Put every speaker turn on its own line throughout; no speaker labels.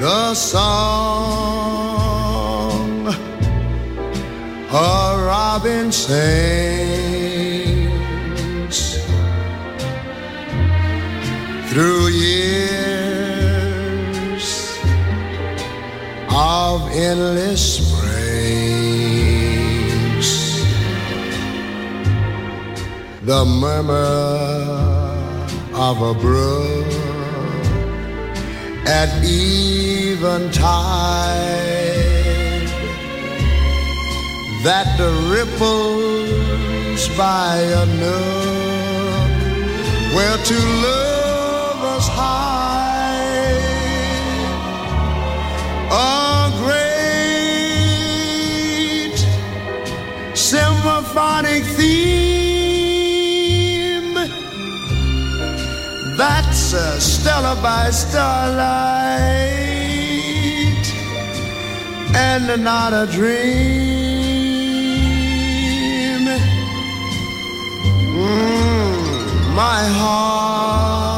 The song a robin sings through years of endless springs the murmur of a brook at eventide. That the ripples by a nook where two lovers hide a great symphonic theme that's a Stella by starlight and not a dream. Mm, my heart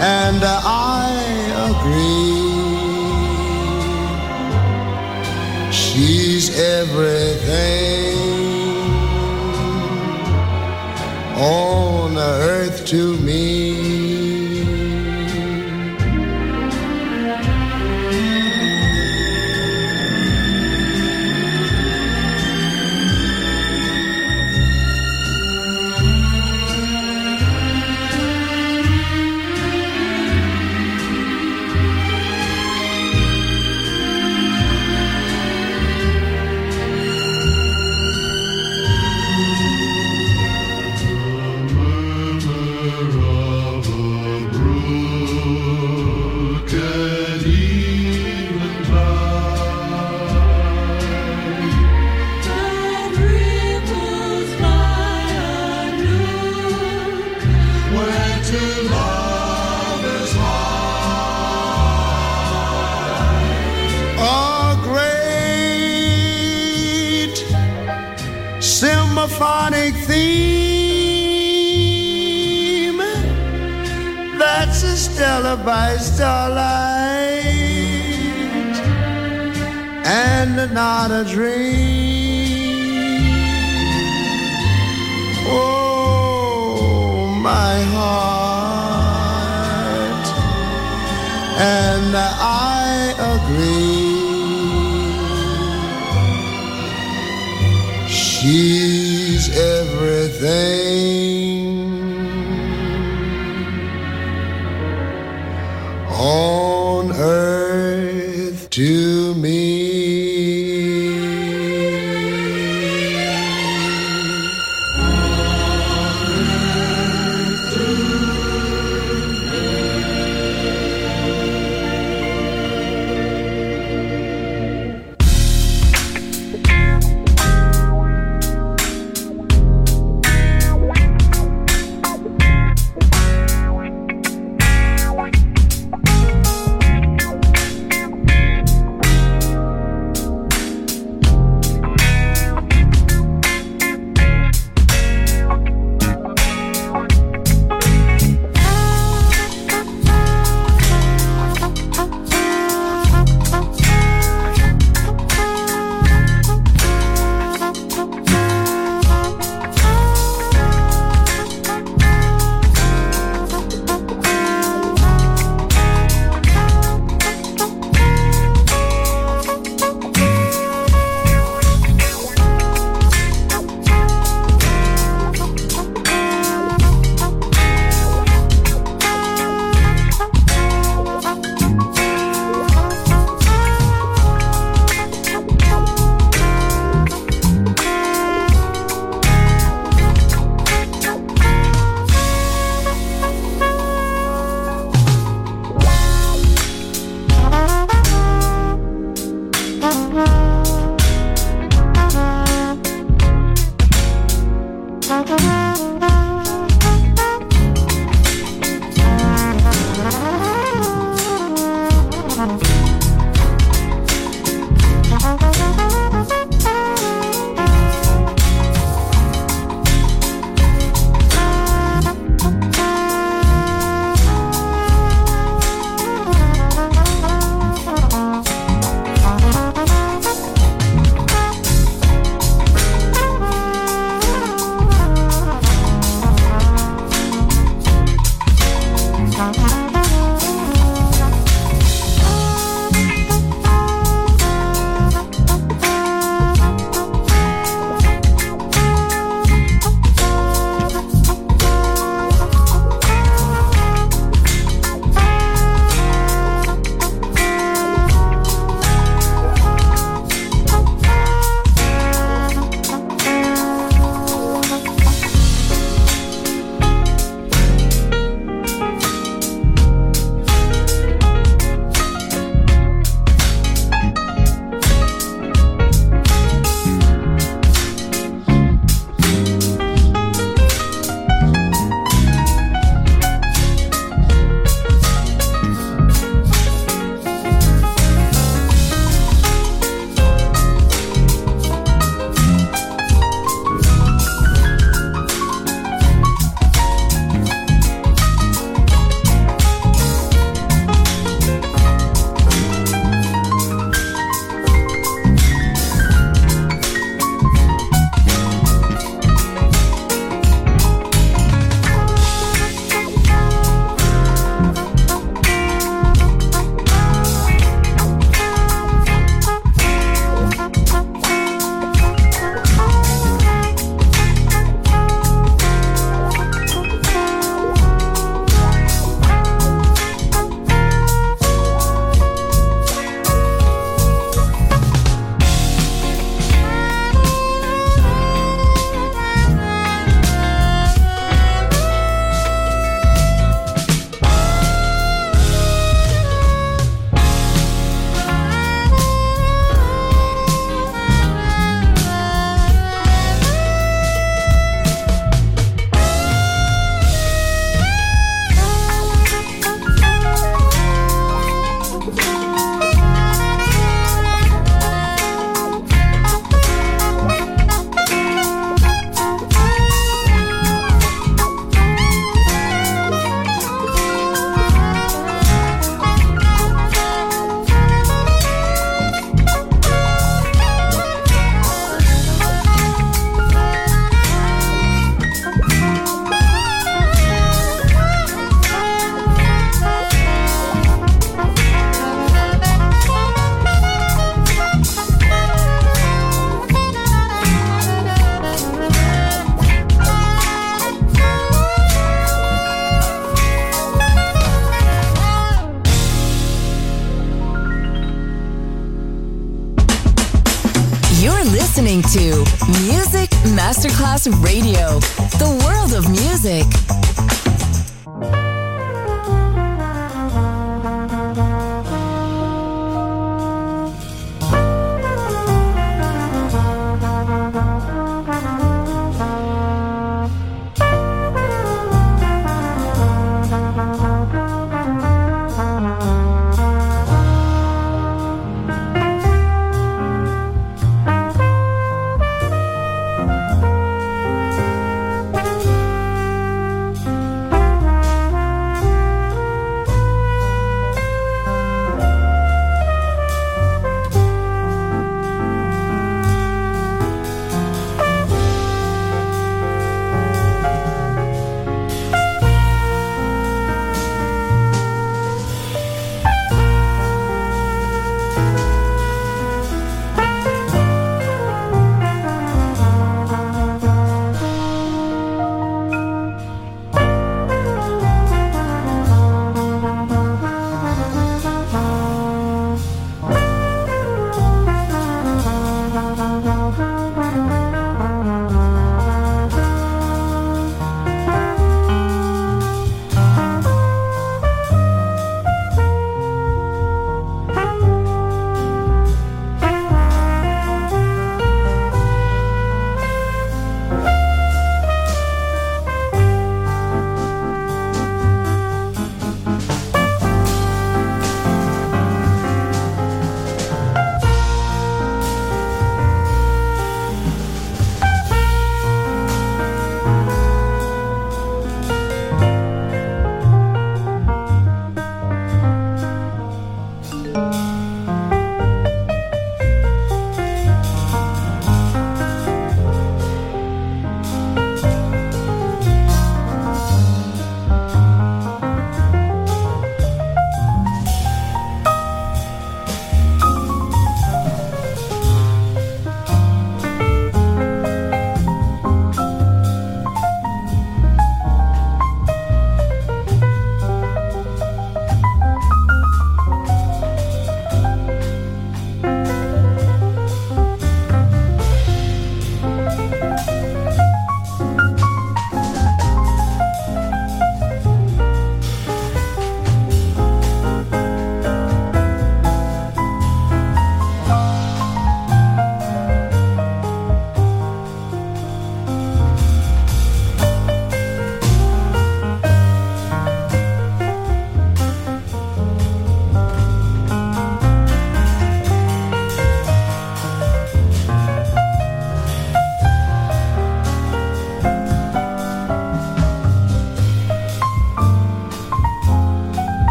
and I agree. She's everything on earth to me.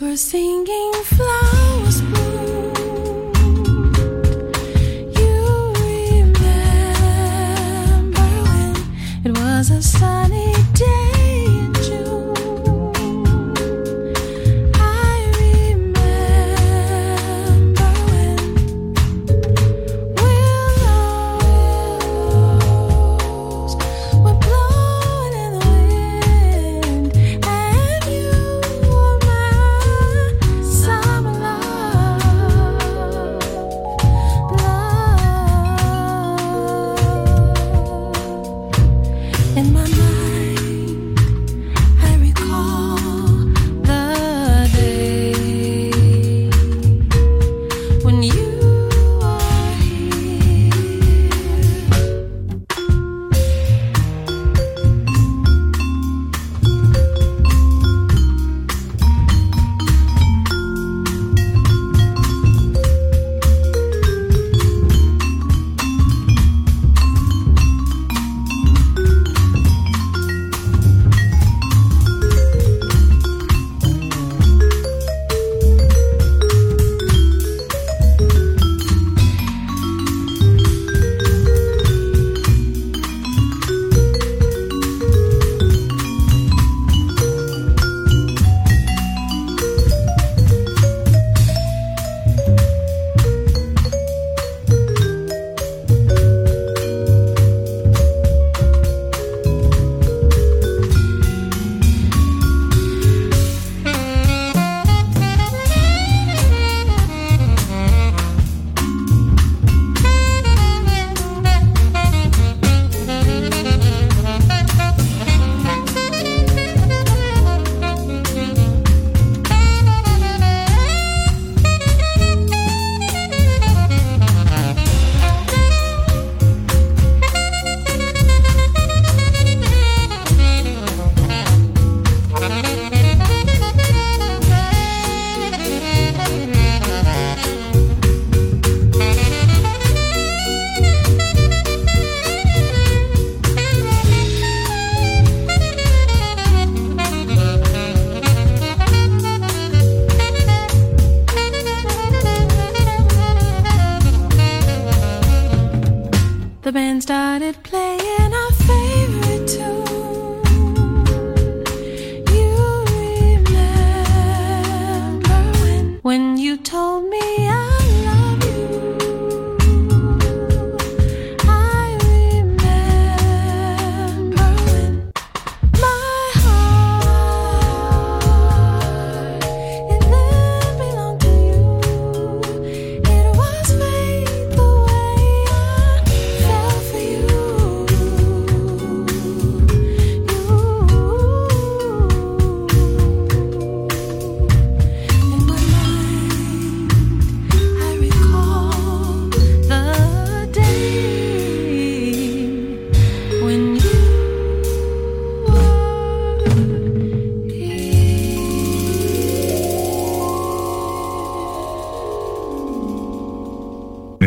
we're singing flowers.